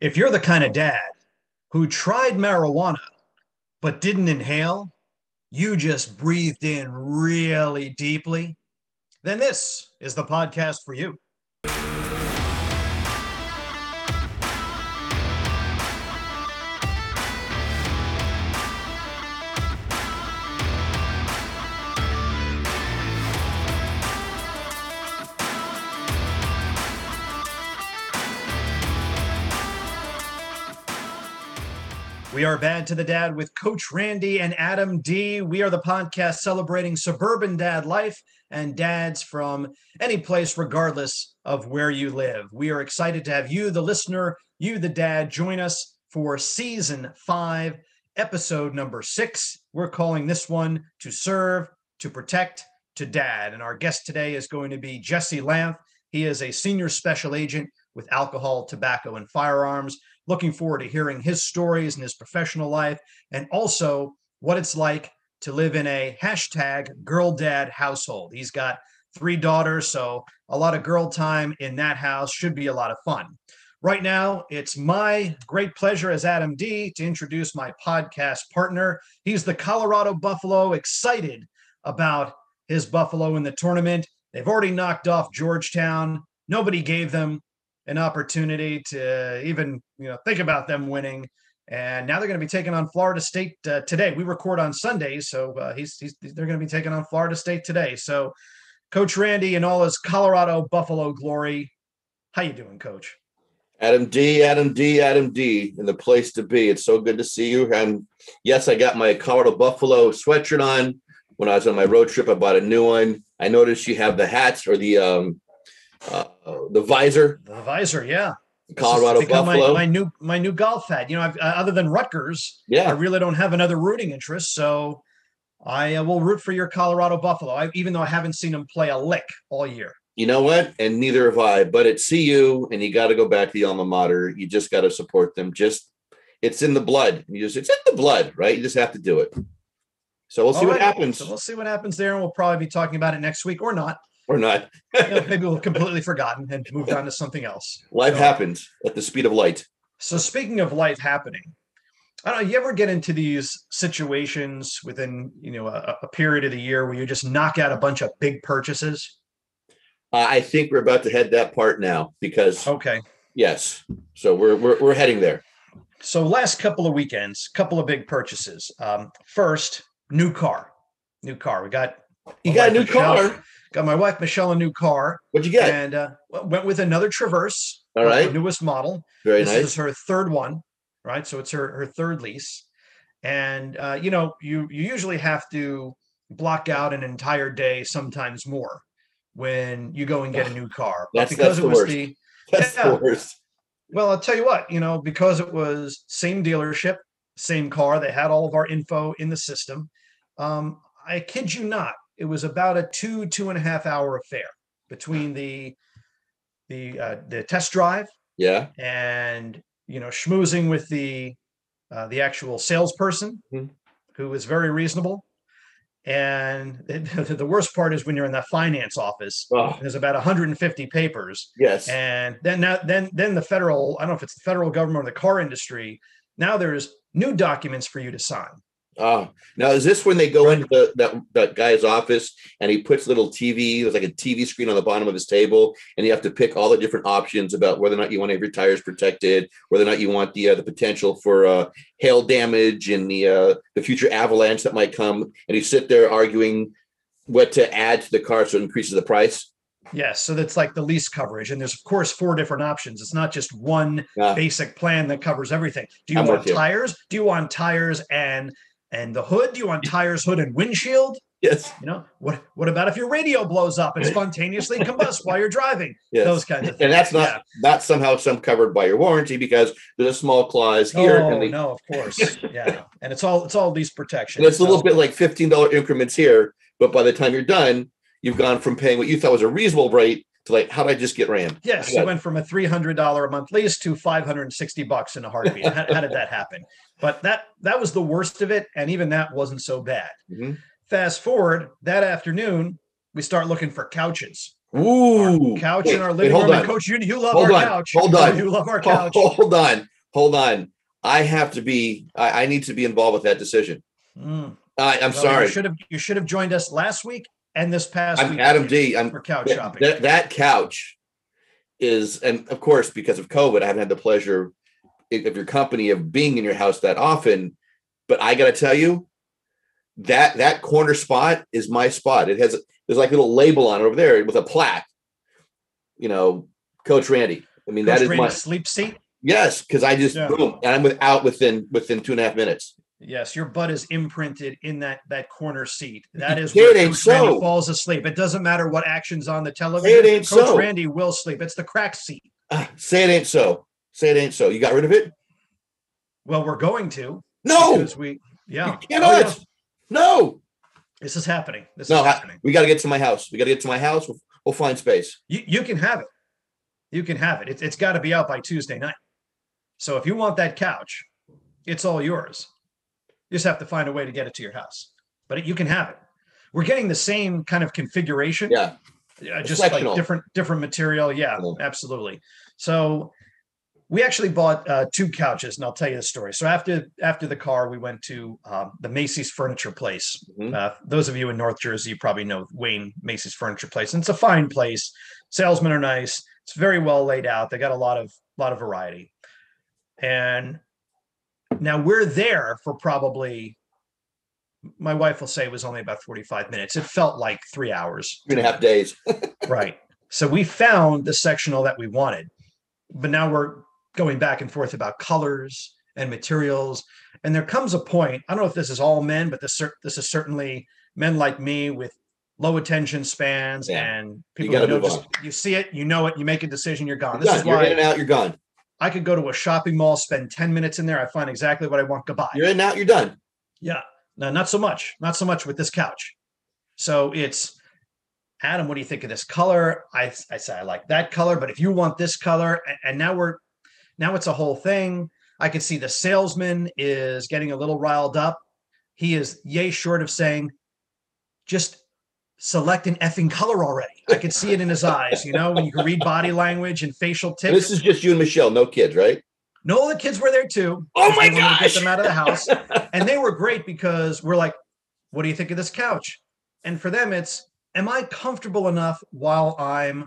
If you're the kind of dad who tried marijuana but didn't inhale, you just breathed in really deeply, then this is the podcast for you. We are Bad to the Dad with Coach Randy and Adam D. We are the podcast celebrating suburban dad life and dads from any place, regardless of where you live. We are excited to have you, the listener, you, the dad, join us for season five, episode number six. We're calling this one To Serve, To Protect, To Dad. And our guest today is going to be Jesse Lanth. He is a senior special agent with alcohol, tobacco, and firearms looking forward to hearing his stories and his professional life and also what it's like to live in a hashtag girl dad household. He's got three daughters, so a lot of girl time in that house should be a lot of fun. Right now, it's my great pleasure as Adam D to introduce my podcast partner. He's the Colorado Buffalo, excited about his Buffalo in the tournament. They've already knocked off Georgetown. Nobody gave them an opportunity to even you know think about them winning. And now they're going to be taking on Florida State uh, today. We record on Sundays, so uh, he's, he's they're going to be taking on Florida State today. So, Coach Randy and all his Colorado Buffalo glory, how you doing, Coach? Adam D, Adam D, Adam D, in the place to be. It's so good to see you. And yes, I got my Colorado Buffalo sweatshirt on when I was on my road trip. I bought a new one. I noticed you have the hats or the um, uh, the visor. The visor, yeah. Colorado Buffalo. My, my, new my new golf hat. You know, I've, uh, other than Rutgers, yeah, I really don't have another rooting interest. So I uh, will root for your Colorado Buffalo, I, even though I haven't seen them play a lick all year. You know what? And neither have I. But at CU, and you got to go back to the alma mater. You just got to support them. Just it's in the blood. You just it's in the blood, right? You just have to do it. So we'll see what happens. So we'll see what happens there, and we'll probably be talking about it next week or not or not. you know, maybe we'll completely forgotten and moved on to something else. Life so, happens at the speed of light. So speaking of life happening, I don't know. You ever get into these situations within you know a, a period of the year where you just knock out a bunch of big purchases? Uh, I think we're about to head that part now because okay, yes. So we're we're we're heading there. So last couple of weekends, couple of big purchases. Um, first, new car, new car. We got you got a new car. Got my wife Michelle a new car. What'd you get? And uh, went with another Traverse. All right. Newest model. Very this nice. This is her third one, right? So it's her her third lease. And uh, you know, you you usually have to block out an entire day, sometimes more, when you go and get a new car. But that's, because that's it was worst. the that's yeah, the worst. Well, I'll tell you what, you know, because it was same dealership, same car, they had all of our info in the system. Um, I kid you not, it was about a two two and a half hour affair between the the uh, the test drive yeah. and you know schmoozing with the uh, the actual salesperson mm-hmm. who was very reasonable. And the worst part is when you're in the finance office oh. there's about 150 papers. Yes. And then now then then the federal i don't know if it's the federal government or the car industry now there's new documents for you to sign Oh, now is this when they go into the, that that guy's office and he puts little TV? There's like a TV screen on the bottom of his table, and you have to pick all the different options about whether or not you want to have your tires protected, whether or not you want the uh, the potential for uh, hail damage and the uh, the future avalanche that might come, and you sit there arguing what to add to the car so it increases the price. Yes, so that's like the lease coverage, and there's of course four different options. It's not just one yeah. basic plan that covers everything. Do you I'm want tires? Do you want tires and and the hood? Do you want tires, hood, and windshield? Yes. You know what? What about if your radio blows up and spontaneously combusts while you're driving? Yes. Those kinds of things. And that's not yeah. not somehow some covered by your warranty because there's a small clause here. Oh they, no, of course, yeah. And it's all it's all these protection. And it's so. a little bit like fifteen dollar increments here, but by the time you're done, you've gone from paying what you thought was a reasonable rate to like, how did I just get rammed? Yes, you went from a three hundred dollar a month lease to five hundred and sixty bucks in a heartbeat. how, how, did that happen? But that that was the worst of it, and even that wasn't so bad. Mm-hmm. Fast forward that afternoon, we start looking for couches. Ooh. couch Wait, in our wait, living hold room. on. And Coach, you, you love Hold our on, couch. hold on. You love our couch. Hold on. Hold on. I have to be, I, I need to be involved with that decision. Mm. I, I'm Well, sorry. You should have you should have joined us last week and this past I'm week Adam D. I'm for couch that, shopping. that, that couch is, and of course, because of COVID, I haven't had the pleasure of your company of being in your house that often. But I got to tell you, that that corner spot is my spot. It has there's like a little label on it over there with a plaque. You know, Coach Randy. I mean, Coach that is my sleep seat. yes, because I just Yeah. boom, and I'm without within within two and a half minutes. Yes, your butt is imprinted in that that corner seat. That is where it Coach Randy falls asleep. It doesn't matter what action's on the Say television. it ain't Coach so. Randy will sleep. It's the crack seat. Ah, say it ain't so. Say it ain't so. You got rid of it? Well, we're going to No, because we yeah. you Oh, cannot. yeah. No, This is happening. This no. is I- happening. we got to get to my house. We got to get to my house. We'll, we'll find space. You you can have it. You can have it. It's it's got to be out by Tuesday night. So if you want that couch, it's all yours. You just have to find a way to get it to your house. But you can have it. We're getting the same kind of configuration. Yeah. uh, just like different different material yeah absolutely so we actually bought uh, two couches and i'll tell you the story so after after the car we went to um, the macy's furniture place Mhm. uh, those of you in north jersey you probably know wayne macy's furniture place and it's a fine place salesmen are nice it's very well laid out they got a lot of lot of variety and now we're there for probably my wife will say it was only about 45 minutes it felt like three hours Three and a half days. Right. So we found the sectional that we wanted, but now we're going back and forth about colors and materials. And there comes a point, I don't know if this is all men, but this, this is certainly men like me with low attention spans Yeah. and people who know just, you see it, you know it, you make a decision, you're gone. You're This is done. You're in and out. You're gone. I could go to a shopping mall, spend 10 minutes in there. I find exactly what I want, goodbye. You're in and out. You're done. Yeah. No, not so much. Not so much with this couch. So it's Adam, what do you think of this color? I I say I like that color, but if you want this color, a- and now we're now it's a whole thing. I can see the salesman is getting a little riled up. He is yay short of saying, just select an effing color already. I can see it in his eyes, you know, when you can read body language and facial And this is just you and Michelle, no kids, right? no, the kids were there too. Oh my we wanted to gosh! Get them out of the house and they were great because we're like, what do you think of this couch? And for them, it's, am I comfortable enough while I'm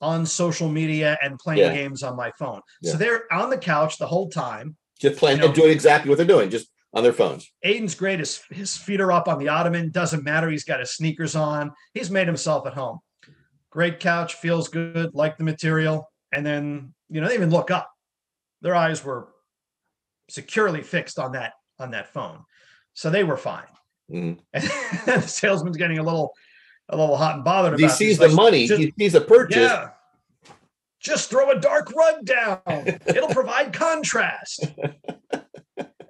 on social media and playing Yeah. games on my phone? Yeah. So they're on the couch the whole time. Just playing You know- and doing exactly what they're doing, just on their phones. Aiden's great. His, his feet are up on the ottoman. Doesn't matter. He's got his sneakers on. He's made himself at home. Great couch. Feels good. Like the material. And then, you know, they even look up. Their eyes were securely fixed on that on that phone. So they were fine. Mm-hmm. And the salesman's getting a little a little hot and bothered He sees this. the Like, money. just- He sees the purchase. yeah. Just throw a dark rug down. It'll provide contrast.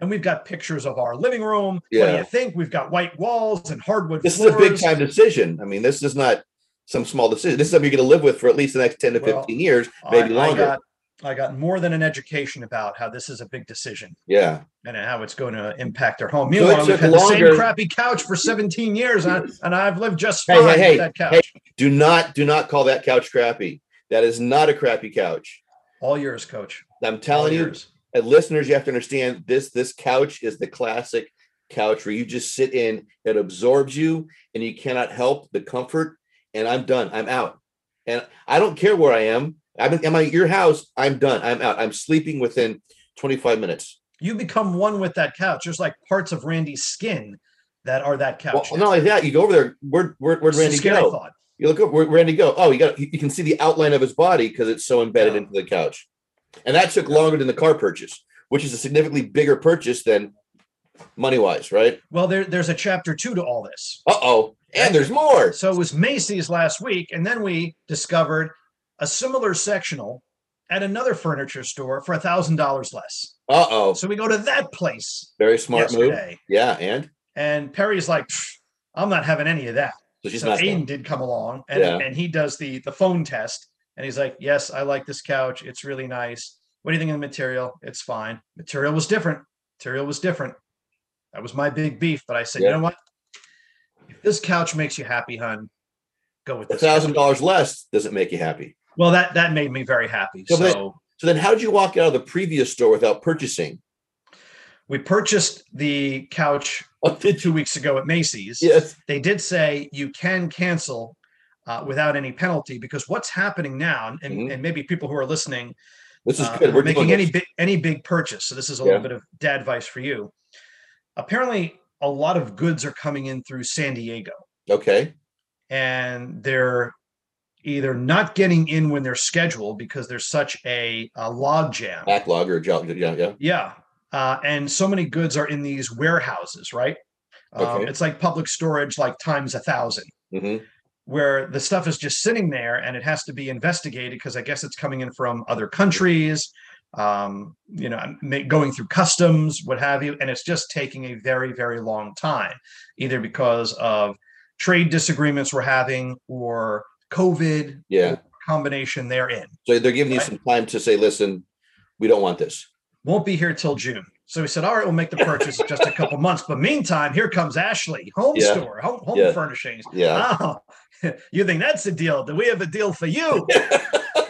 and we've got pictures of our living room. What do you think? We've got white walls and hardwood This is a big time decision. I mean, this is not some small decision. This is something you're going to live with for at least the next 10 to Well, 15 years, maybe I longer. got, I got more than an education about how this is a big decision yeah. and how it's going to impact our home. So we've had the same crappy couch for 17 years, and, and I've lived just fine hey, hey, with that couch. Do not, do not call that couch crappy. That is not a crappy couch. All yours, coach. I'm All telling you, yours. And listeners, you have to understand this. This couch is the classic couch where you just sit in. It absorbs you, and you cannot help the comfort. And I'm done. I'm out. And I don't care where I am. I'm am I at your house? I'm done. I'm out. I'm sleeping within 25 minutes. You become one with that couch. There's like parts of Randy's skin that are that Well, couch. not only that, you go over there. Where where where'd Randy go? thought. You look up where Randy go. Oh, you got you you can see the outline of his body because it's so embedded Yeah. into the couch. And that took longer than the car purchase, which is a significantly bigger purchase than money wise, right? Well, there, there's a chapter two to all this. Uh oh. And there's more. So it was Macy's last week, and then we discovered a similar sectional at another furniture store for a thousand dollars less. Uh oh. So we go to that place Very smart move. Yeah. And and Perry's like, "I'm not having any of that." so she's so not. Aiden did come along, and Yeah. and he does the the phone test, and he's like, "Yes, I like this couch. It's really nice. What do you think of the material? It's fine. Material was different. Material was different. That was my big beef." But I said, Yeah. "You know what? If this couch makes you happy, hun, go with A thousand dollars less doesn't make you happy. Well, that that made me very happy. So, So So then, how did you walk out of the previous store without purchasing? we purchased the couch Oh, two weeks ago at Macy's. Yes. They did say you can cancel uh, without any penalty because what's happening now, and, Mhm. and maybe people who are listening This is uh, good. We're making any big any big purchase. So this is a Yeah. little bit of dad advice for you. Apparently, a lot of goods are coming in through San Diego, Okay. and they're either not getting in when they're scheduled because there's such a, a log jam. Backlog or job. Yeah. Yeah. Yeah. Uh, and so many goods are in these warehouses, right? Um, Okay. It's like public storage, like times a thousand, hmm where the stuff is just sitting there and it has to be investigated because I guess it's coming in from other countries, um, you know, going through customs, what have you. And it's just taking a very, very long time, either because of trade disagreements we're having or COVID Yeah. combination therein. So they're giving you some time to say, listen, we don't want this. won't be here till June. So we said, all right, we'll make the purchase in just a couple months. But meantime, here comes Ashley, home Yeah. store, home, home Yeah. furnishings. Yeah. Oh, you think that's a deal? Do we have a deal for you?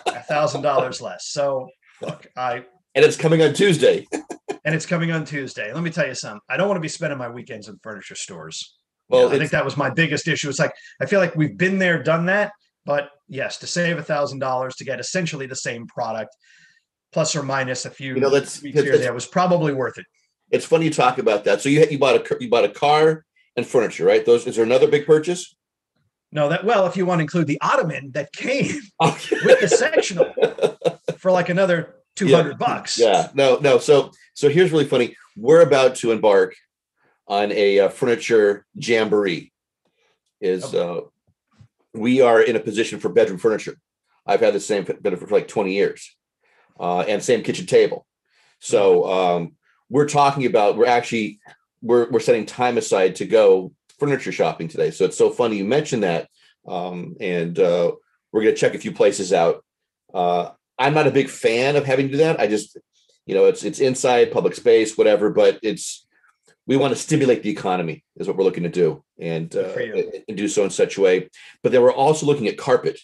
A thousand dollars less. So look, I And it's coming on Tuesday. and it's coming on Tuesday. Let me tell you something. I don't want to be spending my weekends in furniture stores. Well, Well, I think that was my biggest issue. It's like I feel like we've been there, done that. But yes, to save a thousand dollars to get essentially the same product, plus or minus a few You know, that's- weeks here there, was probably worth it. It's funny you talk about that. So you you bought a you bought a car and furniture, right? Those is there another big purchase? No, that well, if you want to include the ottoman that came Oh, with the sectional for like another two hundred bucks. yeah. No, no. So so here's really funny. We're about to embark on a uh, furniture jamboree. Is uh, we are in a position for bedroom furniture. I've had the same benefit for like 20 years, uh, and same kitchen table. So um, we're talking about we're actually we're we're setting time aside to go furniture shopping today. So it's so funny you mentioned that, um, and uh, we're gonna check a few places out. Uh, I'm not a big fan of having to do that. I just, you know, it's it's inside public space, whatever. But it's we want to stimulate the economy is what we're looking to do, and uh, and do so in such a way. But then we're also looking at carpet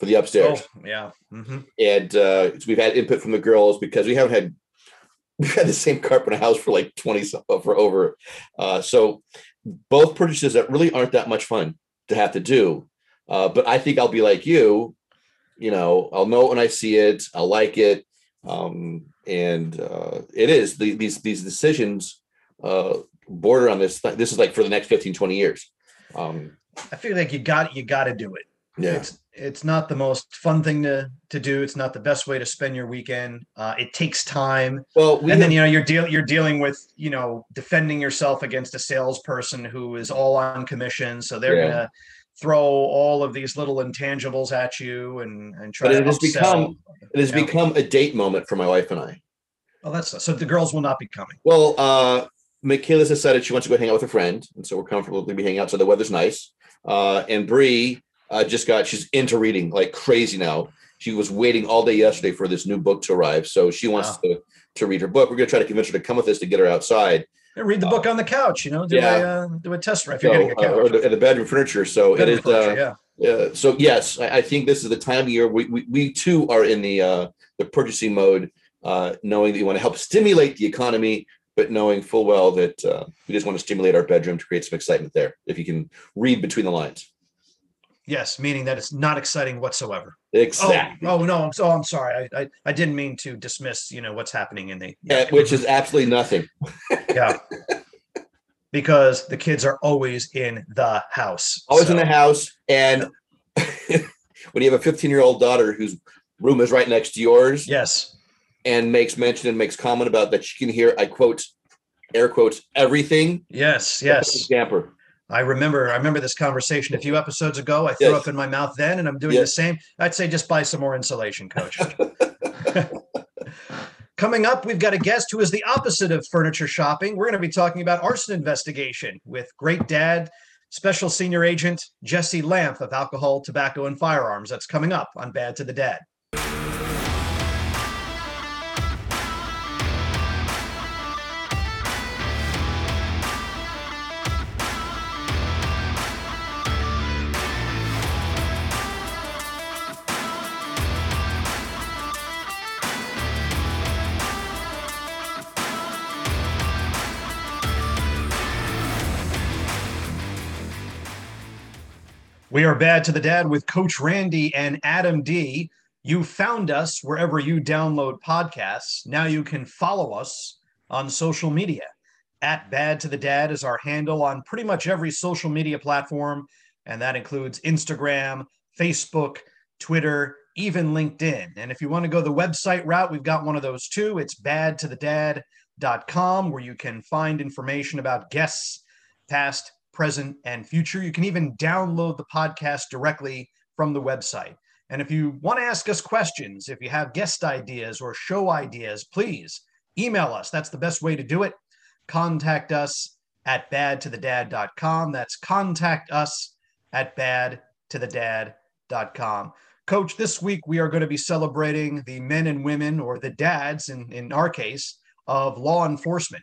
for the upstairs Oh, yeah. hmm and uh, so we've had input from the girls because we haven't had we've had the same carpet in a house for like 20 some- for over uh, so both purchases that really aren't that much fun to have to do uh, but i think i'll be like you you know i'll know it when i see it i'll like it um, and uh, it is the, these these decisions uh, border on this this is like for the next 15 20 years um, I feel like you got you got to do it. yeah It's it's not the most fun thing to to do. It's not the best way to spend your weekend. Uh, it takes time, well we and then have- you know you're deal you're dealing with you know defending yourself against a salesperson who is all on commission, so they're Yeah. gonna throw all of these little intangibles at you and and try But to it has become- it has become a date moment for my wife and i Oh, that's so the girls will not be coming. Well, uh, Michaela's decided she wants to go hang out with a friend, and so we're comfortable to be hanging out. So the weather's nice. Uh, and Bree uh, just got she's into reading like crazy now. She was waiting all day yesterday for this new book to arrive, so she wants Wow. to to read her book. We're gonna try to convince her to come with us to get her outside. Yeah, read the book on the couch. You know, do yeah. a uh, do a test if So, you're getting a uh, or couch. the, the bedroom furniture. So it Bedroom is. furniture, Uh, yeah. uh, so yes, I, I think this is the time of year we we, we too are in the uh, the purchasing mode, uh, knowing that you want to help stimulate the economy, but knowing full well that uh, we just want to stimulate our bedroom to create some excitement there. If you can read between the lines, Yes, meaning that it's not exciting whatsoever. exactly, Oh, oh no, I'm so I'm sorry. I, I I didn't mean to dismiss, you know, what's happening in the Uh, which is absolutely nothing. yeah. because the kids are always in the house. Always in the house, and when you have a 15 year old daughter whose room is right next to yours, Yes. and makes mention and makes comment about that she can hear, I quote, air quotes, everything. Yes. Yes. Scamper. I remember I remember this conversation a few episodes ago. I threw Yes. up in my mouth then and I'm doing the same. I'd say just buy some more insulation, coach. Coming up, we've got a guest who is the opposite of furniture shopping. We're going to be talking about arson investigation with great dad, special senior agent Jesse Lamp of Alcohol, Tobacco, and Firearms. That's coming up on Bad to the Dad. We are Bad to the Dad with Coach Randy and Adam D. You found us wherever you download podcasts. Now you can follow us on social media. At Bad to the Dad is our handle on pretty much every social media platform, and that includes Instagram, Facebook, Twitter, even LinkedIn. And if you want to go the website route, we've got one of those too. It's badtothedad.com, where you can find information about guests, past, present, and future. You can even download the podcast directly from the website. And if you want to ask us questions, if you have guest ideas or show ideas, please email us. That's the best way to do it. Contact us at badtothedad.com. That's contact us at badtothedad.com. Coach, this week we are going to be celebrating the men and women, or the dads in, in our case, of law enforcement.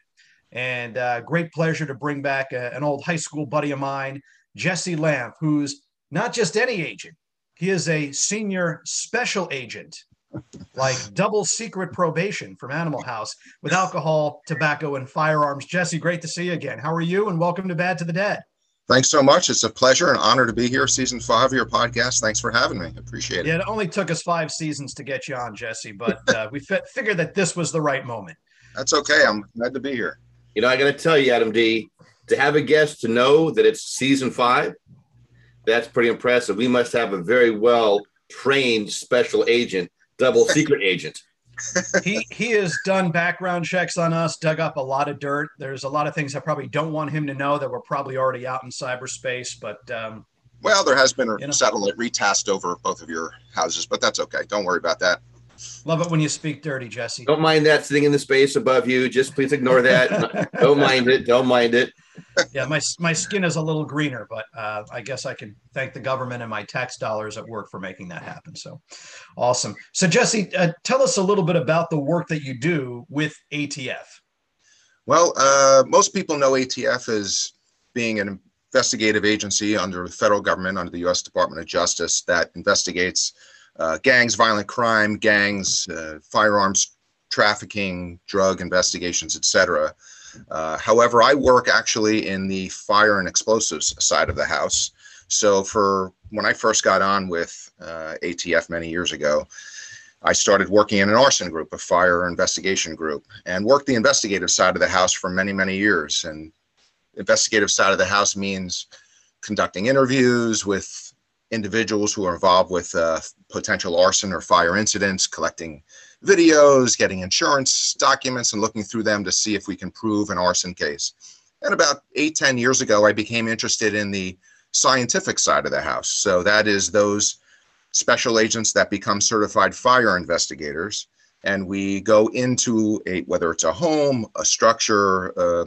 And uh, great pleasure to bring back a, an old high school buddy of mine, Jesse Lamp, who's not just any agent, he is a senior special agent, like double secret probation from Animal House with alcohol, tobacco, and firearms. Jesse, great to see you again. How are you? And welcome to Bad to the Dead. Thanks so much. It's a pleasure and honor to be here, season five of your podcast. Thanks for having me. Appreciate it. Yeah, it only took us five seasons to get you on, Jesse, but uh, we f- figured that this was the right moment. That's okay. I'm glad to be here. You know, I got to tell you, Adam D, to have a guest to know that it's season five, that's pretty impressive. We must have a very well trained special agent, double secret agent. he he has done background checks on us, dug up a lot of dirt. There's a lot of things I probably don't want him to know that we're probably already out in cyberspace, but um, well, there has been a you know. satellite retest over both of your houses, but that's okay. Don't worry about that. Love it when you speak dirty, Jesse. Don't mind that sitting in the space above you. Just please ignore that. don't mind it. Don't mind it. yeah, my my skin is a little greener, but uh, I guess I can thank the government and my tax dollars at work for making that happen. So awesome. So Jesse, uh, tell us a little bit about the work that you do with ATF. Well, uh, most people know ATF as being an investigative agency under the federal government, under the U.S. Department of Justice, that investigates uh, gangs, violent crime, gangs, uh, firearms trafficking, drug investigations, etc. Uh, however, I work actually in the fire and explosives side of the house. So for when I first got on with uh, ATF many years ago, I started working in an arson group, a fire investigation group, and worked the investigative side of the house for many, many years. And investigative side of the house means conducting interviews with individuals who are involved with uh, potential arson or fire incidents, collecting videos, getting insurance documents, and looking through them to see if we can prove an arson case. And about eight, ten years ago, I became interested in the scientific side of the house. So that is those special agents that become certified fire investigators. And we go into a, whether it's a home, a structure, uh,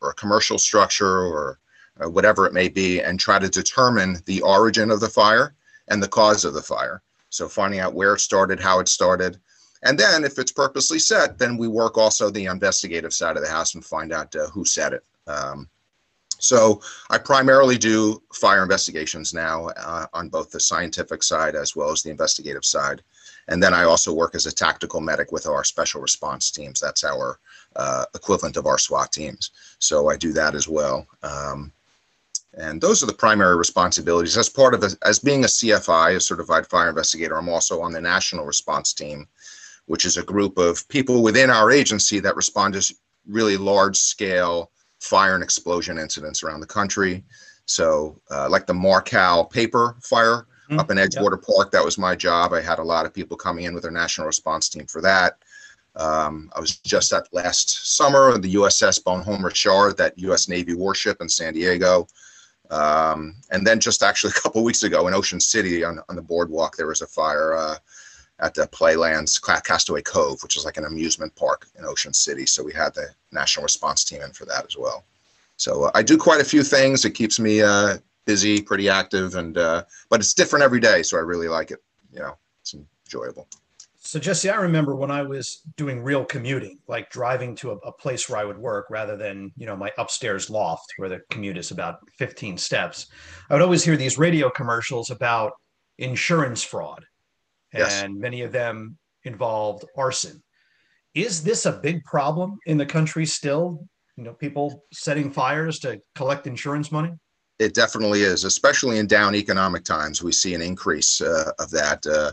or a commercial structure, or uh, whatever it may be, and try to determine the origin of the fire and the cause of the fire. So finding out where it started, how it started. And then if it's purposely set, then we work also the investigative side of the house and find out uh, who set it. Um, so I primarily do fire investigations now uh, on both the scientific side as well as the investigative side. And then I also work as a tactical medic with our special response teams. That's our uh, equivalent of our SWAT teams. So I do that as well. Um, and those are the primary responsibilities. As part of a, as being a CFI, a certified fire investigator, I'm also on the national response team, which is a group of people within our agency that respond to really large scale fire and explosion incidents around the country. So, uh, like the Marcal paper fire mm-hmm. up in Edgewater yep. Park, that was my job. I had a lot of people coming in with our national response team for that. Um, I was just at last summer, the USS Bonhomme Richard, that U.S. Navy warship in San Diego. Um, and then just actually a couple weeks ago in Ocean City on, on the boardwalk, there was a fire uh, at the Playland's Castaway Cove, which is like an amusement park in Ocean City. So we had the national response team in for that as well. So uh, I do quite a few things. It keeps me uh, busy, pretty active, and uh, but it's different every day. So I really like it. You know, it's enjoyable. So Jesse, I remember when I was doing real commuting, like driving to a, a, place where I would work rather than, you know, my upstairs loft where the commute is about 15 steps. I would always hear these radio commercials about insurance fraud. Yes. And many of them involved arson. Is this a big problem in the country still? You know, people setting fires to collect insurance money? It definitely is, especially in down economic times. We see an increase uh, of that. Uh,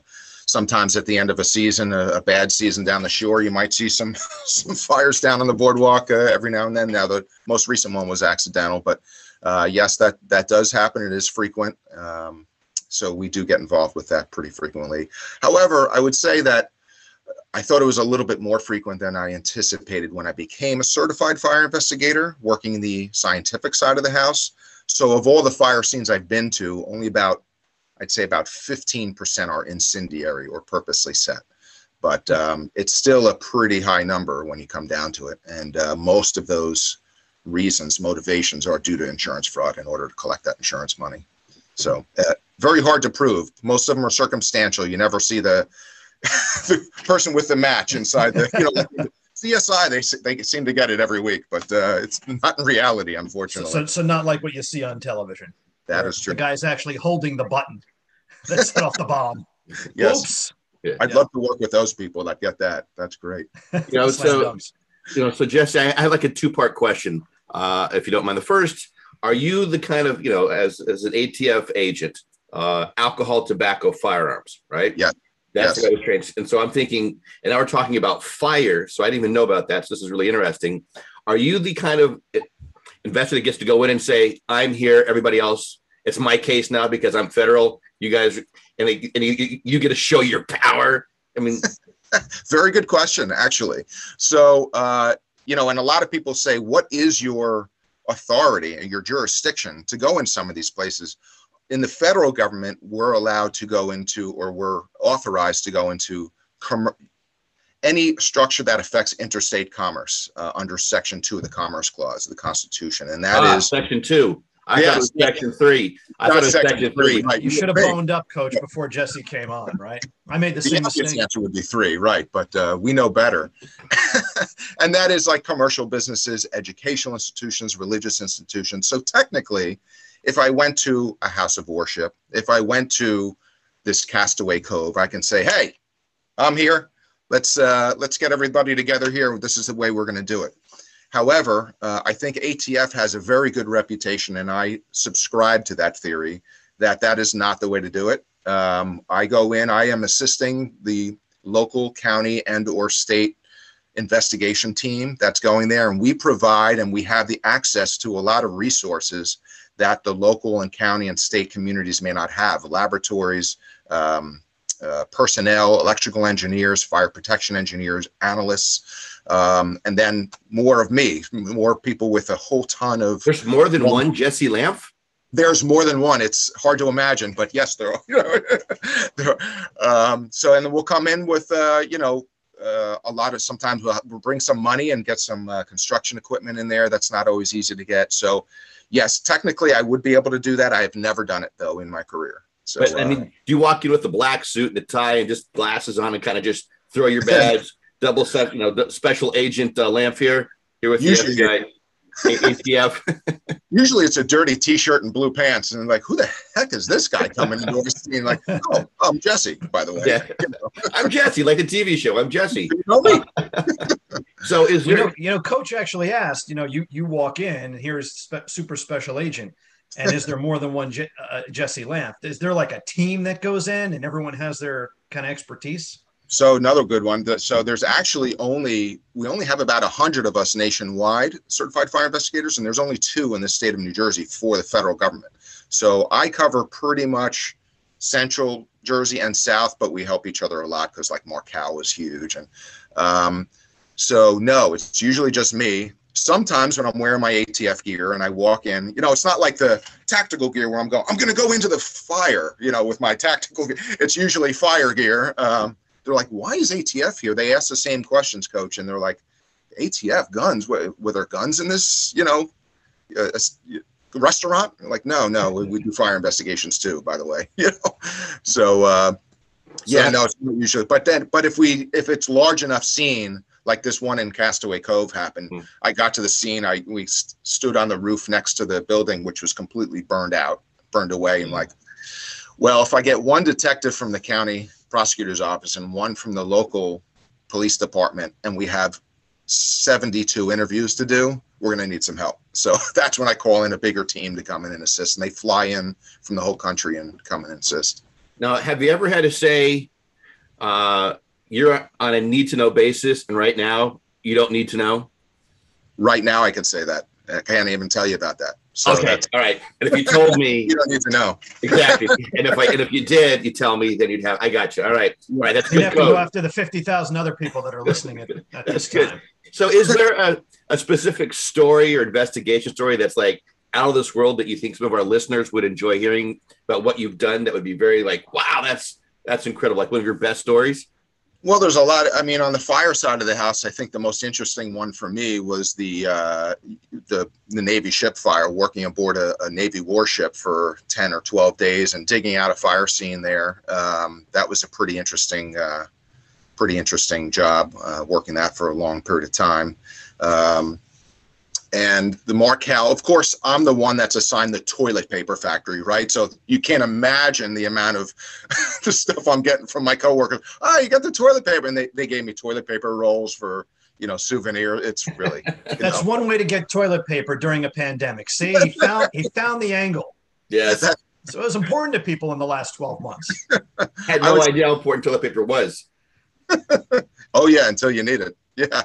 sometimes at the end of a season, a, a, bad season down the shore, you might see some some fires down on the boardwalk uh, every now and then. Now, the most recent one was accidental, but uh, yes, that that does happen. It is frequent, um, so we do get involved with that pretty frequently. However, I would say that I thought it was a little bit more frequent than I anticipated when I became a certified fire investigator, working the scientific side of the house. So of all the fire scenes I've been to, only about, I'd say about 15% are incendiary or purposely set. But um, it's still a pretty high number when you come down to it. And uh, most of those reasons, motivations are due to insurance fraud in order to collect that insurance money. So uh, very hard to prove. Most of them are circumstantial. You never see the, the person with the match inside the, you know, CSI, they they seem to get it every week, but uh, it's not in reality, unfortunately. So, so not like what you see on television. That is true. The guy's actually holding the button that set off the bomb. Yes. Oops. Yeah. I'd yeah. love to work with those people that get that. That's great. You know, so you know, so Jesse, I have like a two part question, uh, if you don't mind. The first, are you the kind of you know, as as an ATF agent, uh, alcohol, tobacco, firearms, right? Yeah. That's yes. the way trades. And so I'm thinking, and now we're talking about fire. So I didn't even know about that. So this is really interesting. Are you the kind of investor that gets to go in and say, I'm here, everybody else, it's my case now because I'm federal. You guys, and, they, and you, you get to show your power. I mean, very good question, actually. So, uh, you know, and a lot of people say, what is your authority and your jurisdiction to go in some of these places? in the federal government, we're allowed to go into or we're authorized to go into com- any structure that affects interstate commerce uh, under Section 2 of the Commerce Clause of the Constitution. And that ah, is Section 2. I yes. thought it was Section 3. I thought it was Section, section 3. Right. You, you should have boned up, Coach, before Jesse came on, right? I made the, the same mistake. answer would be 3, right. But uh, we know better. and that is like commercial businesses, educational institutions, religious institutions. So technically, if I went to a house of worship, if I went to this castaway cove, I can say, "Hey, I'm here. Let's uh, let's get everybody together here. This is the way we're going to do it." However, uh, I think ATF has a very good reputation, and I subscribe to that theory that that is not the way to do it. Um, I go in. I am assisting the local, county, and or state investigation team that's going there, and we provide and we have the access to a lot of resources that the local and county and state communities may not have laboratories, um, uh, personnel, electrical engineers, fire protection engineers, analysts, um, and then more of me, more people with a whole ton of. There's more than one, one Jesse Lamp. There's more than one. It's hard to imagine, but yes, there are. there are. Um, so, and we'll come in with, uh, you know, uh, a lot of sometimes we'll, we'll, bring some money and get some uh, construction equipment in there. That's not always easy to get. So, yes, technically I would be able to do that. I have never done it though in my career. So, but, I mean, uh, do you walk in with a black suit and a tie and just glasses on and kind of just throw your badge, double set, you know, special agent uh, Lampf here, here with usually, the FBI? ATF. Usually it's a dirty T-shirt and blue pants, and like, who the heck is this guy coming into our scene? Like, oh, I'm Jesse, by the way. Yeah. You know? I'm Jesse, like the TV show. I'm Jesse. You know me. so is you there... know, you know, Coach actually asked, you know, you you walk in, and here's spe- super special agent. And is there more than one Je- uh, Jesse Lampf? Is there like a team that goes in and everyone has their kind of expertise? So another good one. So there's actually only we only have about hundred of us nationwide certified fire investigators, and there's only two in the state of New Jersey for the federal government. So I cover pretty much central Jersey and South, but we help each other a lot because like Marcal is huge, and um, so no, it's usually just me. Sometimes when I'm wearing my ATF gear and I walk in, you know, it's not like the tactical gear where I'm going, I'm going to go into the fire, you know, with my tactical gear. It's usually fire gear. Um, they're like, why is ATF here? They ask the same questions, coach, and they're like, ATF guns? Were, were there guns in this? You know, uh, restaurant? Like, no, no, we, we, do fire investigations too. By the way, you know, so uh, yeah, no, it's not usually. But then, but if we if it's large enough scene, like this one in Castaway Cove happened. Hmm. I got to the scene. I we st- stood on the roof next to the building, which was completely burned out, burned away, and hmm. like, well, if I get one detective from the county prosecutor's office and one from the local police department, and we have 72 interviews to do. we're going to need some help. So that's when I call in a bigger team to come in and assist. And they fly in from the whole country and come in and assist. Now, have you ever had to say uh, you're on a need to know basis, and right now you don't need to know? Right now, I can say that. I can't even tell you about that. So okay, all right. And if you told me, you don't need to know exactly. And if I and if you did, you tell me, then you'd have. I got you. All right, all right. That's You good. have to go after the fifty thousand other people that are listening at, at this That's good. time. So, is there a, a specific story or investigation story that's like out of this world that you think some of our listeners would enjoy hearing about what you've done? That would be very like, wow, that's that's incredible. Like one of your best stories. Well, there's a lot. I mean, on the fire side of the house, I think the most interesting one for me was the uh, the the Navy ship fire, working aboard a, a Navy warship for ten or twelve days and digging out a fire scene there. Um, that was a pretty interesting, uh, pretty interesting job, uh, working that for a long period of time. Um, and the Marcal, of course, I'm the one that's assigned the toilet paper factory, right? So you can't imagine the amount of the stuff I'm getting from my coworkers. Oh, you got the toilet paper, and they, they gave me toilet paper rolls for you know souvenir. It's really That's know. one way to get toilet paper during a pandemic. See, he found he found the angle. Yes, That- So it was important to people in the last twelve months. had no was- idea how important toilet paper was. oh yeah, until you need it. Yeah.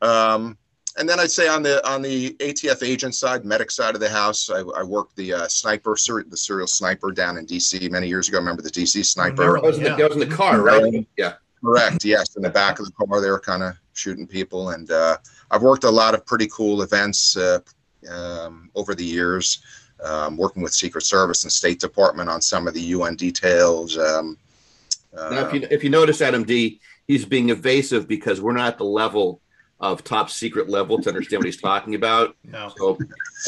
Um, and then I'd say on the on the ATF agent side, medic side of the house, I, I worked the uh, sniper, ser- the serial sniper down in DC many years ago. I Remember the DC sniper? That was, in the, Yeah. that was in the car, right? Yeah. Correct. Yes, in the back of the car, they were kind of shooting people, and uh, I've worked a lot of pretty cool events uh, um, over the years, um, working with Secret Service and State Department on some of the UN details. Um, Now, if uh, you if you notice, Adam D, he's being evasive because we're not at the level of top secret level to understand what he's talking about. No. So,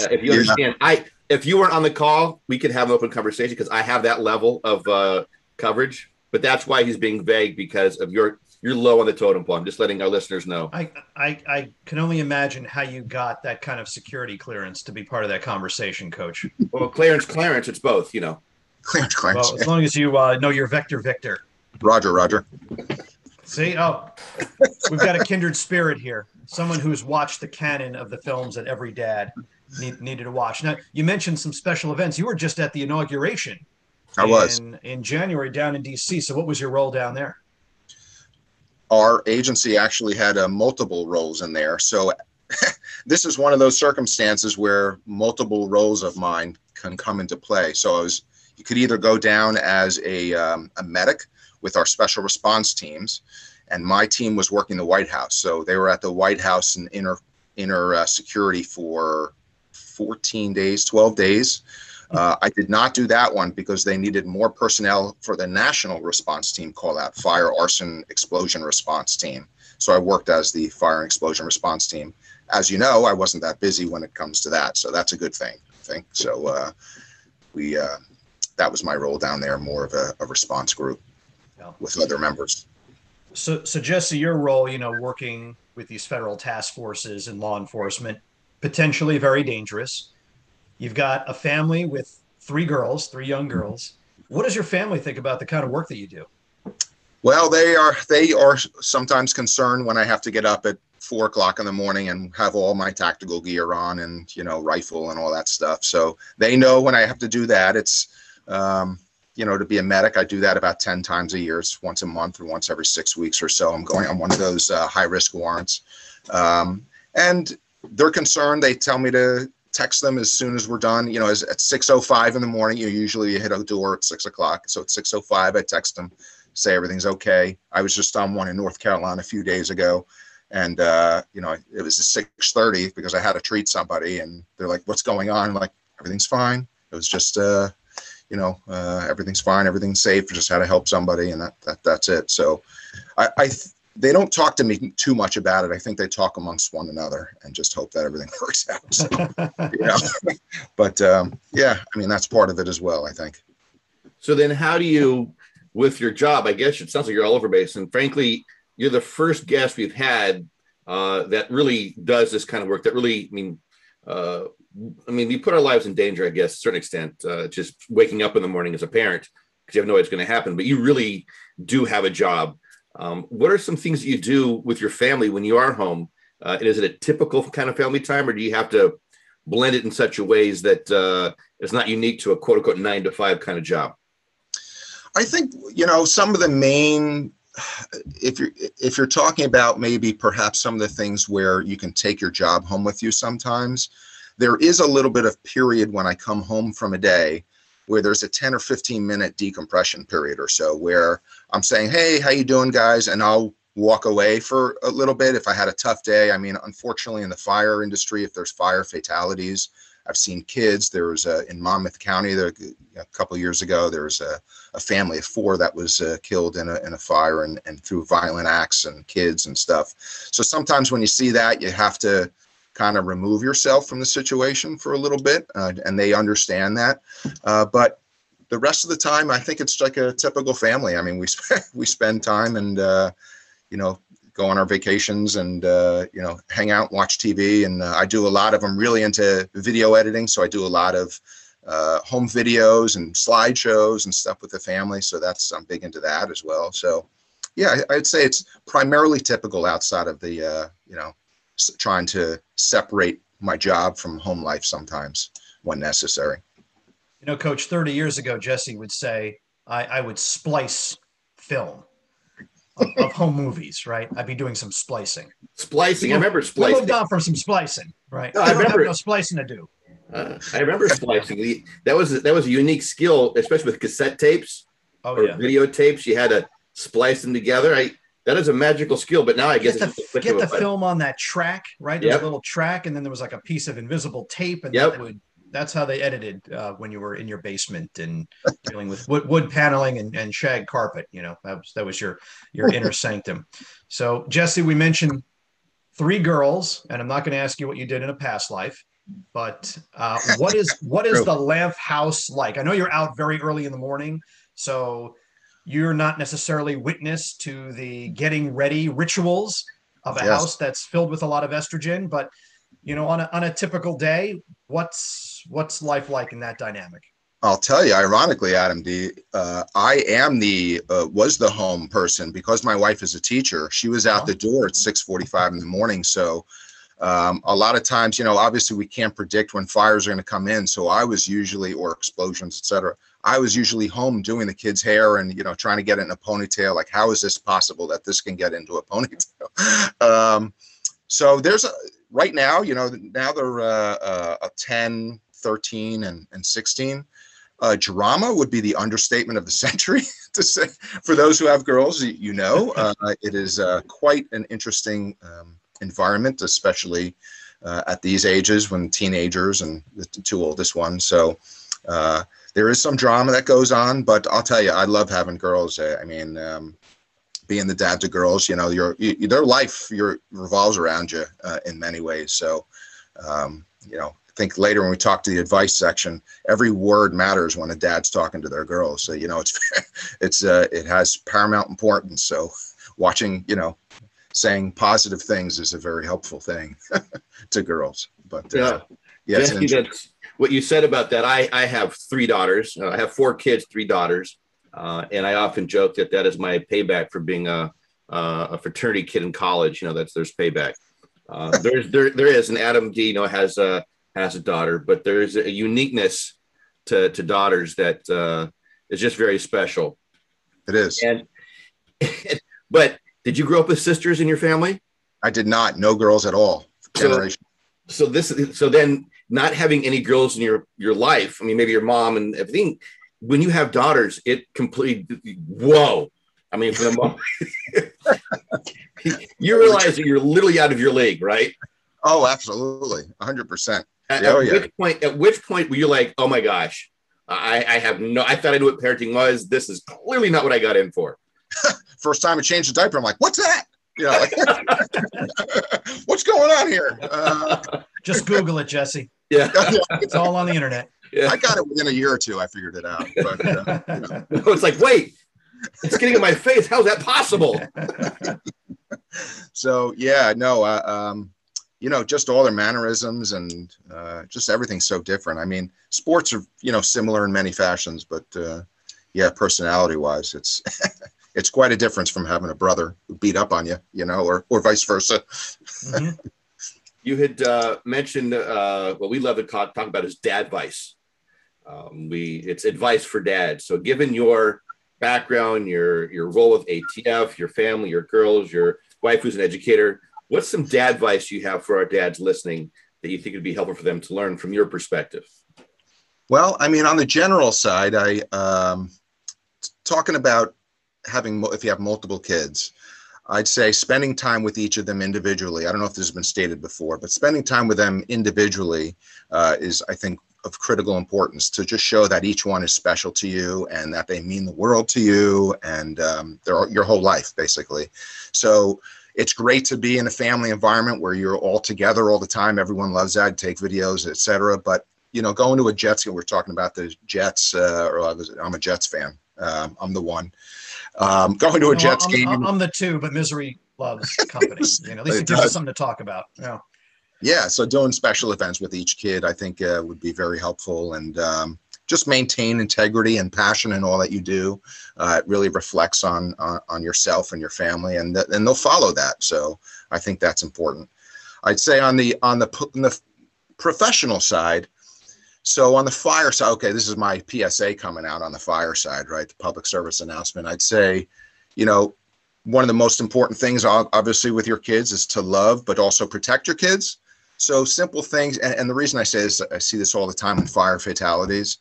uh, if you Yeah. understand, I if you weren't on the call, we could have an open conversation because I have that level of uh, coverage. But that's why he's being vague because of your you're low on the totem pole. I'm just letting our listeners know. I, I I can only imagine how you got that kind of security clearance to be part of that conversation, Coach. Well, clearance, clearance, it's both. You know. Clarence, Clarence. Well, as long as you uh, know your Vector Victor. Roger, Roger. See, oh, we've got a kindred spirit here. Someone who's watched the canon of the films that every dad need, needed to watch. Now, you mentioned some special events. You were just at the inauguration. I was. in, in January down in DC. So, what was your role down there? our agency actually had uh, multiple roles in there. So this is one of those circumstances where multiple roles of mine can come into play. So I was, you could either go down as a, um, a medic with our special response teams, and my team was working the White House. So they were at the White House in inner inner uh, security for 14 days, 12 days. Uh, I did not do that one because they needed more personnel for the national response team call out, fire, arson, explosion response team. So I worked as the fire and explosion response team. As you know, I wasn't that busy when it comes to that, so that's a good thing. I think so. Uh, we uh, that was my role down there, more of a, a response group Yeah. with other members. So, so Jesse, your role, you know, working with these federal task forces and law enforcement, potentially very dangerous. You've got a family with three girls, three young girls. What does your family think about the kind of work that you do? Well, they are they are sometimes concerned when I have to get up at four o'clock in the morning and have all my tactical gear on and you know rifle and all that stuff. So they know when I have to do that. It's um, you know to be a medic, I do that about ten times a year. It's once a month or once every six weeks or so. I'm going on one of those uh, high risk warrants, um, and they're concerned. They tell me to text them as soon as we're done. You know, as, at six oh five in the morning, you usually hit a door at six o'clock. So at six oh five, I text them say everything's okay. I was just on one in North Carolina a few days ago, and uh, you know it was six thirty because I had to treat somebody, and they're like, "What's going on?" I'm like, "Everything's fine. It was just, uh, you know, uh, everything's fine. Everything's safe. Just had to help somebody, and that, that that's it." So, I, I th- they don't talk to me too much about it. I think they talk amongst one another and just hope that everything works out. So, you know? but um, yeah, I mean that's part of it as well. I think. So then, how do you, with your job? I guess it sounds like you're all over base, and frankly, you're the first guest we've had uh, that really does this kind of work. That really, I mean, uh, I mean, we put our lives in danger, I guess, to a certain extent. Uh, just waking up in the morning as a parent because you have no idea what's going to happen. But you really do have a job. Um, what are some things that you do with your family when you are home Uh, is it a typical kind of family time, or do you have to blend it in such a ways that uh, it's not unique to a quote unquote nine to five kind of job? I think you know some of the main if you're if you're talking about maybe perhaps some of the things where you can take your job home with you sometimes there is a little bit of period when i come home from a day where there's a 10 or 15 minute decompression period or so where i'm saying hey how you doing guys and i'll walk away for a little bit if i had a tough day i mean unfortunately in the fire industry if there's fire fatalities I've seen kids. There was a, in Monmouth County there, a couple years ago. There was a, a family of four that was uh, killed in a, in a fire and, and through violent acts and kids and stuff. So sometimes when you see that, you have to kind of remove yourself from the situation for a little bit, uh, and they understand that. Uh, but the rest of the time, I think it's like a typical family. I mean, we sp- we spend time and uh, you know go on our vacations and uh, you know hang out, watch TV, and uh, I do a lot of. I'm really into video editing, so I do a lot of uh, home videos and slideshows and stuff with the family. So that's I'm big into that as well. So yeah, I, would say it's primarily typical outside of the you know trying to separate my job from home life sometimes when necessary. You know, Coach, 30 years ago, Jesse would say, I, I would splice film of, of, home movies, right? I'd be doing some splicing. Splicing. I remember splicing. We moved on from some splicing, right? No, I remember no splicing to do. Uh, I remember splicing. that was that was a unique skill, especially with cassette tapes oh, or yeah. videotapes. You had to splice them together. I that is a magical skill. But now I guess get the, get the film on that track, right? There's yep. a little track, and then there was like a piece of invisible tape, and yep. that would that's how they edited uh, when you were in your basement and dealing with wood, wood paneling and, and shag carpet. You know, that was that was your your inner sanctum. So Jesse, we mentioned three girls, and I'm not going to ask you what you did in a past life, but uh, what is what is the Lamph house like? I know you're out very early in the morning, so you're not necessarily witness to the getting ready rituals of a yes. house that's filled with a lot of estrogen, but you know, on a on a typical day, what's what's life like in that dynamic? I'll tell you, ironically, Adam D, uh, I am the uh, was the home person because my wife is a teacher. She was out oh. the door at six forty five in the morning, so um, a lot of times, you know, obviously we can't predict when fires are going to come in. So I was usually, or explosions, etc. I was usually home doing the kids' hair and you know trying to get it in a ponytail. Like, how is this possible that this can get into a ponytail? um, so there's a right now, you know, now they're uh, uh, a 10, 13, and, and 16. Uh, drama would be the understatement of the century to say for those who have girls you know uh, it is uh, quite an interesting um, environment especially uh, at these ages when teenagers and the two oldest ones so uh, there is some drama that goes on but i'll tell you i love having girls i mean um, being the dad to girls, you know, your you, their life your revolves around you uh, in many ways. So, um, you know, I think later when we talk to the advice section, every word matters when a dad's talking to their girls. So, you know, it's it's uh, it has paramount importance. So, watching, you know, saying positive things is a very helpful thing to girls. But uh, yeah, yeah that's what you said about that. I I have three daughters. Uh, I have four kids, three daughters. Uh, and I often joke that that is my payback for being a, a fraternity kid in college. You know, that's there's payback. Uh, there's there there is, and Adam D. You know has a has a daughter, but there is a uniqueness to to daughters that uh, is just very special. It is. And but did you grow up with sisters in your family? I did not. No girls at all. Generation. So, so this so then not having any girls in your your life. I mean, maybe your mom and everything when you have daughters, it completely whoa. I mean, for the moment, you realize that you're literally out of your league, right? Oh, absolutely, hundred percent. At, oh, at yeah. which point, at which point were you like, oh my gosh, I, I have no, I thought I knew what parenting was. This is clearly not what I got in for. First time I changed the diaper, I'm like, what's that? You know, like, what's going on here? Uh, Just Google it, Jesse. Yeah, it's all on the internet. Yeah. I got it within a year or two. I figured it out. But, uh, you know. it's like, wait, it's getting in my face. How's that possible? so yeah, no, uh, um, you know, just all their mannerisms and uh, just everything's so different. I mean, sports are you know similar in many fashions, but uh, yeah, personality wise, it's it's quite a difference from having a brother who beat up on you, you know, or or vice versa. mm-hmm. You had uh, mentioned uh, what we love to talk, talk about is dad advice. Um, we it's advice for dads. So, given your background, your your role with ATF, your family, your girls, your wife who's an educator, what's some dad advice you have for our dads listening that you think would be helpful for them to learn from your perspective? Well, I mean, on the general side, I um, talking about having if you have multiple kids, I'd say spending time with each of them individually. I don't know if this has been stated before, but spending time with them individually uh, is, I think, of critical importance to just show that each one is special to you and that they mean the world to you and um, they're your whole life, basically. So it's great to be in a family environment where you're all together all the time. Everyone loves that. Take videos, etc. But you know, going to a Jets game, we're talking about the Jets, uh, or I was, I'm a Jets fan. Um, I'm the one. Um, going to a no, Jets I'm, game. I'm the two, but misery loves company. You know, at least it, it gives us something to talk about. Yeah. Yeah. So doing special events with each kid, I think uh, would be very helpful, and um, just maintain integrity and passion in all that you do. Uh, it really reflects on, on, on yourself and your family, and th- and they'll follow that. So I think that's important. I'd say on the on the, on the professional side, so on the fire side, okay, this is my PSA coming out on the fire side, right? The public service announcement. I'd say, you know, one of the most important things, obviously, with your kids is to love, but also protect your kids. So simple things, and, and the reason I say this, I see this all the time in fire fatalities.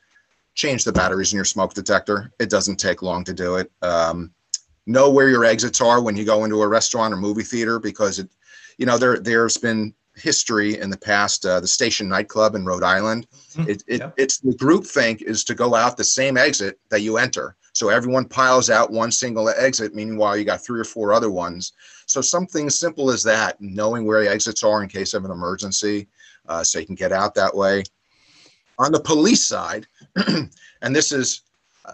Change the batteries in your smoke detector. It doesn't take long to do it. Um, know where your exits are when you go into a restaurant or movie theater because it, you know, there there's been history in the past. Uh, the Station nightclub in Rhode Island. Mm-hmm. It, it, yeah. It's the group think is to go out the same exit that you enter. So everyone piles out one single exit. Meanwhile, you got three or four other ones. So something simple as that, knowing where the exits are in case of an emergency, uh, so you can get out that way. On the police side, and this is,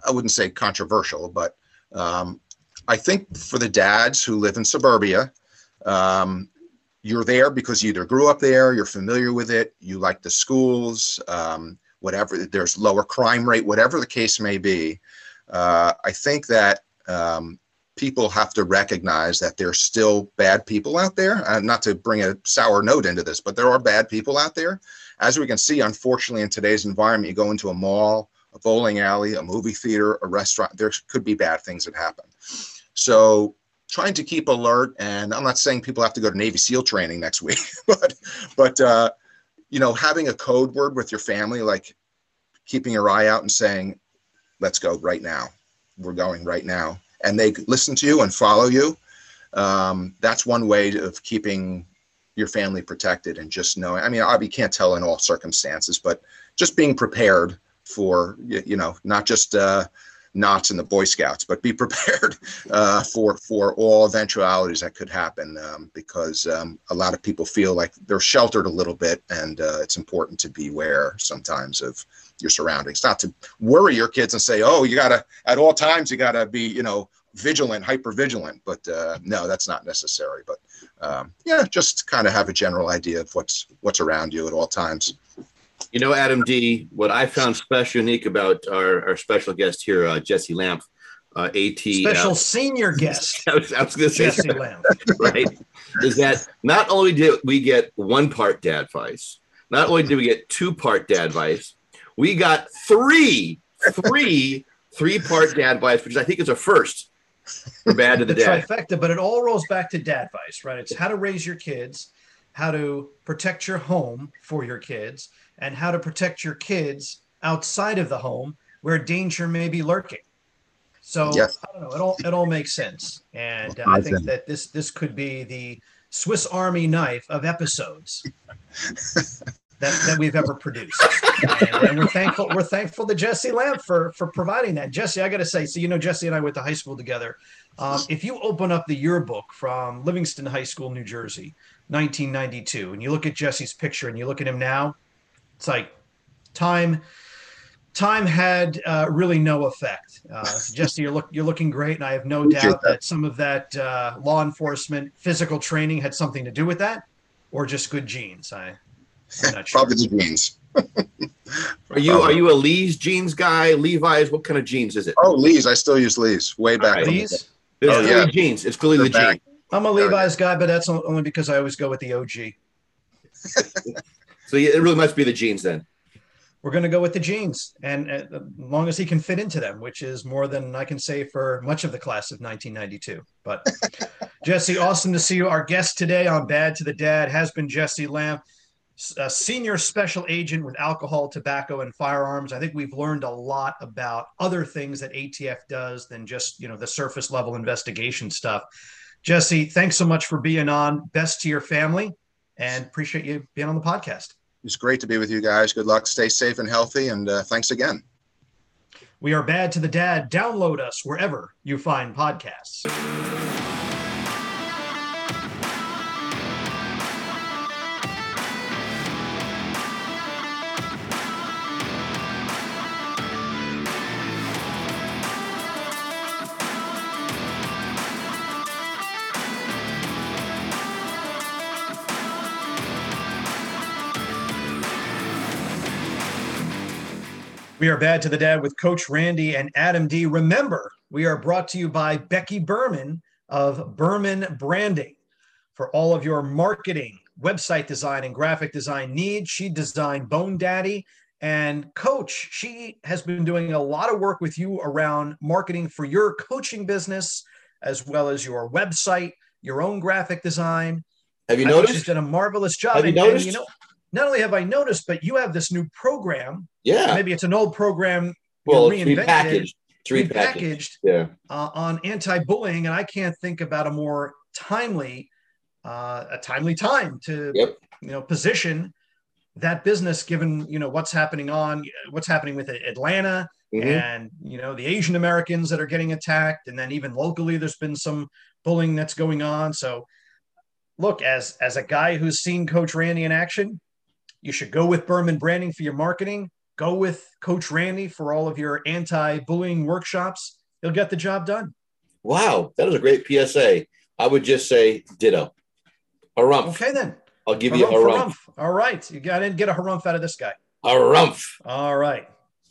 I wouldn't say controversial, but um, I think for the dads who live in suburbia, um, you're there because you either grew up there, you're familiar with it, you like the schools, um, whatever, there's lower crime rate, whatever the case may be. Uh, I think that um, people have to recognize that there's still bad people out there. Uh, not to bring a sour note into this, but there are bad people out there. As we can see, unfortunately, in today's environment, you go into a mall, a bowling alley, a movie theater, a restaurant, there could be bad things that happen. So trying to keep alert. And I'm not saying people have to go to Navy SEAL training next week, but but uh, you know, having a code word with your family, like keeping your eye out and saying, "Let's go right now. We're going right now," and they listen to you and follow you. Um, that's one way of keeping your family protected and just knowing. I mean, you can't tell in all circumstances, but just being prepared for you know not just uh, knots in the Boy Scouts, but be prepared uh, for for all eventualities that could happen um, because um, a lot of people feel like they're sheltered a little bit, and uh, it's important to beware sometimes of your surroundings. Not to worry your kids and say, "Oh, you gotta at all times you gotta be you know vigilant, hyper vigilant," but uh, no, that's not necessary. But um, yeah, just kind of have a general idea of what's what's around you at all times. You know, Adam D, what I found special unique about our, our special guest here, uh, Jesse Lamp, uh, AT. Special uh, senior guest. I was, was going to say Jesse Lamp. right. Is that not only did we get one part dad advice, not only did we get two part dad advice, we got three, three, three part dad advice, which I think is a first for bad to the, the dad. trifecta, but it all rolls back to dad advice, right? It's how to raise your kids, how to protect your home for your kids, and how to protect your kids outside of the home where danger may be lurking. So yes. I don't know. It all it all makes sense, and uh, I think that this this could be the Swiss Army knife of episodes that, that we've ever produced. And, and, we're thankful we're thankful to Jesse Lamp for for providing that. Jesse, I got to say, so you know, Jesse and I went to high school together. Um, if you open up the yearbook from Livingston High School, New Jersey, 1992, and you look at Jesse's picture and you look at him now, it's like time time had uh, really no effect. Uh, Jesse, you're look you're looking great, and I have no doubt that some of that uh, law enforcement physical training had something to do with that, or just good genes. I, I'm not sure. Probably the genes. are you are you a Lee's jeans guy? Levi's? What kind of jeans is it? Oh, Lee's. I still use Lee's. Way back. Right. Lee's. It's oh, yeah. jeans. It's clearly the jeans. I'm a Levi's guy, but that's only because I always go with the OG. so yeah, it really must be the genes then. We're going to go with the genes, and uh, as long as he can fit into them, which is more than I can say for much of the class of 1992. But Jesse, awesome to see you. Our guest today on Bad to the Dad has been Jesse Lamb, a senior special agent with alcohol, tobacco, and firearms. I think we've learned a lot about other things that ATF does than just you know the surface level investigation stuff. Jesse, thanks so much for being on. Best to your family, and appreciate you being on the podcast. It's great to be with you guys. Good luck. Stay safe and healthy. And uh, thanks again. We are Bad to the Dad. Download us wherever you find podcasts. We are Bad to the Dad with Coach Randy and Adam D. Remember, we are brought to you by Becky Berman of Berman Branding. For all of your marketing, website design, and graphic design needs, she designed Bone Daddy. And Coach, she has been doing a lot of work with you around marketing for your coaching business, as well as your website, your own graphic design. Have you I noticed? She's done a marvelous job. Have you And- and, noticed? you know, not only have I noticed, but you have this new program yeah. maybe it's an old program Well, you it's reinvented repackaged. It's repackaged. repackaged Yeah. uh, on anti-bullying and i can't think about a more timely uh, a timely time to Yep. you know position that business given you know what's happening on what's happening with atlanta Mhm. and you know the asian americans that are getting attacked and then even locally there's been some bullying that's going on so look as as a guy who's seen coach randy in action you should go with berman branding for your marketing go with coach randy for all of your anti-bullying workshops he'll get the job done Wow, that is a great PSA. I would just say ditto. A Harumph. okay then I'll give you a Harumph, harumph. harumph. all right you got to get a harumph out of this guy A Harumph. All right.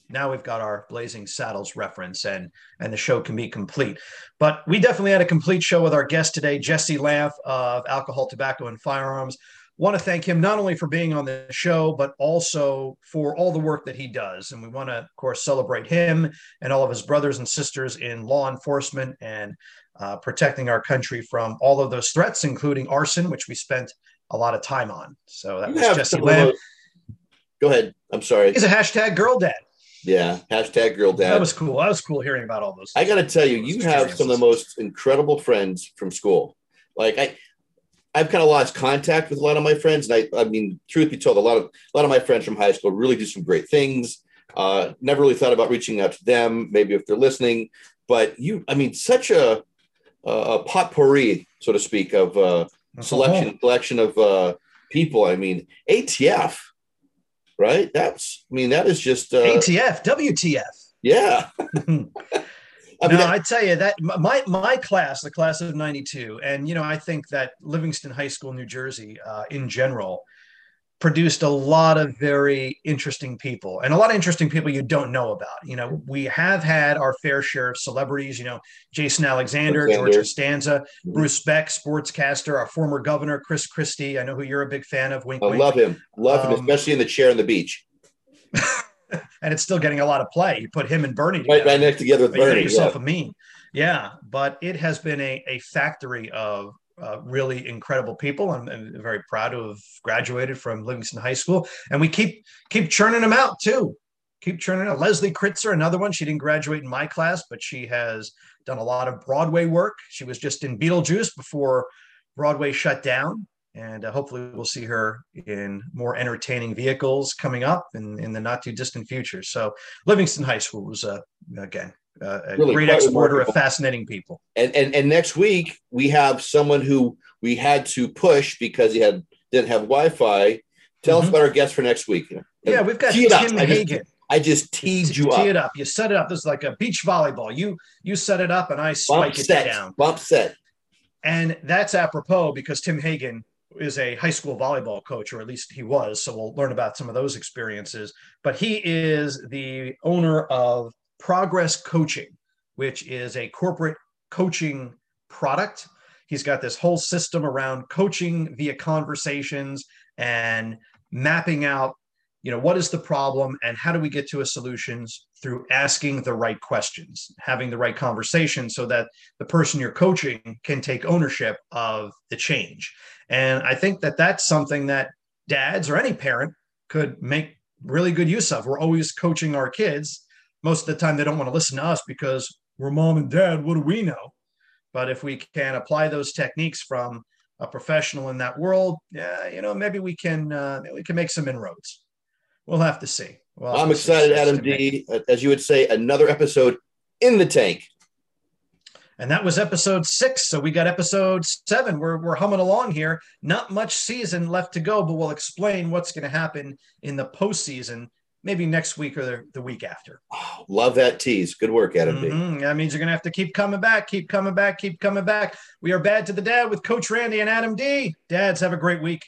Now we've got our Blazing Saddles reference and and the show can be complete. But we definitely had a complete show with our guest today, Jesse Lamph of Alcohol, Tobacco, and Firearms. Want to thank him not only for being on the show, but also for all the work that he does. And we want to, of course, celebrate him and all of his brothers and sisters in law enforcement and uh, protecting our country from all of those threats, including arson, which we spent a lot of time on. So that You was Jesse some of the Lamb. Go ahead. I'm sorry. He's a hashtag girl dad. Yeah. Hashtag girl dad. That was cool. That was cool hearing about all those. I got to tell you, you have some of the most incredible friends from school. Like I, I've kind of lost contact with a lot of my friends, and I, I mean, truth be told, a lot of a lot of my friends from high school really do some great things. Uh, never really thought about reaching out to them, maybe if they're listening. But you, I mean, such a a potpourri, so to speak, of uh, selection collection of uh, people. I mean, ATF, right? That's, I mean, that is just, uh, ATF, WTF. yeah. I mean, no, I tell you that my my class, the class of '92, and you know, I think that Livingston High School, New Jersey, uh, in general, produced a lot of very interesting people, and a lot of interesting people you don't know about. You know, we have had our fair share of celebrities. You know, Jason Alexander, Alexander. George Costanza, Mhm. Bruce Beck, sportscaster, our former governor Chris Christie. I know who you're a big fan of. Wink, I wink. love him, love him, Um, especially in the chair on the beach, and it's still getting a lot of play. You put him and Bernie right, together. right next together with But you Bernie. yourself Yeah. a meme. Yeah, but it has been a, a factory of uh, really incredible people. I'm, I'm very proud to have graduated from Livingston High School, and we keep keep churning them out too. Keep churning out. Leslie Kritzer, another one. She didn't graduate in my class, but she has done a lot of Broadway work. She was just in Beetlejuice before Broadway shut down. And uh, hopefully, we'll see her in more entertaining vehicles coming up in, in the not too distant future. So, Livingston High School was, uh, again, uh, a Really great exporter of fascinating people. And, and and next week we have someone who we had to push because he had didn't have Wi-Fi. Tell us Mhm. about our guest for next week. Yeah, we've got Tee up. Tim Hagen. I just teased you tee up. it up. You set it up. This is like a beach volleyball. You you set it up, and I Bump spike it set. down. Bump set. And that's apropos because Tim Hagen is a high school volleyball coach, or at least he was. So we'll learn about some of those experiences. But he is the owner of Progress Coaching, which is a corporate coaching product. He's got this whole system around coaching via conversations and mapping out, you know, what is the problem and how do we get to a solutions through asking the right questions, having the right conversation so that the person you're coaching can take ownership of the change. And I think that that's something that dads or any parent could make really good use of. We're always coaching our kids. Most of the time, they don't want to listen to us because we're mom and dad. What do we know? But if we can apply those techniques from a professional in that world, yeah, you know, maybe we can uh, we can make some inroads. We'll have to see. We'll I'm excited, Adam D. As you would say, another episode in the tank. And that was episode six. So we got episode seven. We're, we're humming along here. Not much season left to go, but we'll explain what's going to happen in the postseason maybe next week or the, the week after. Oh, love that tease. Good work, Adam mm-hmm. That means you're going to have to keep coming back, keep coming back, keep coming back. We are Bad to the Dad with Coach Randy and Adam D. Dads, have a great week.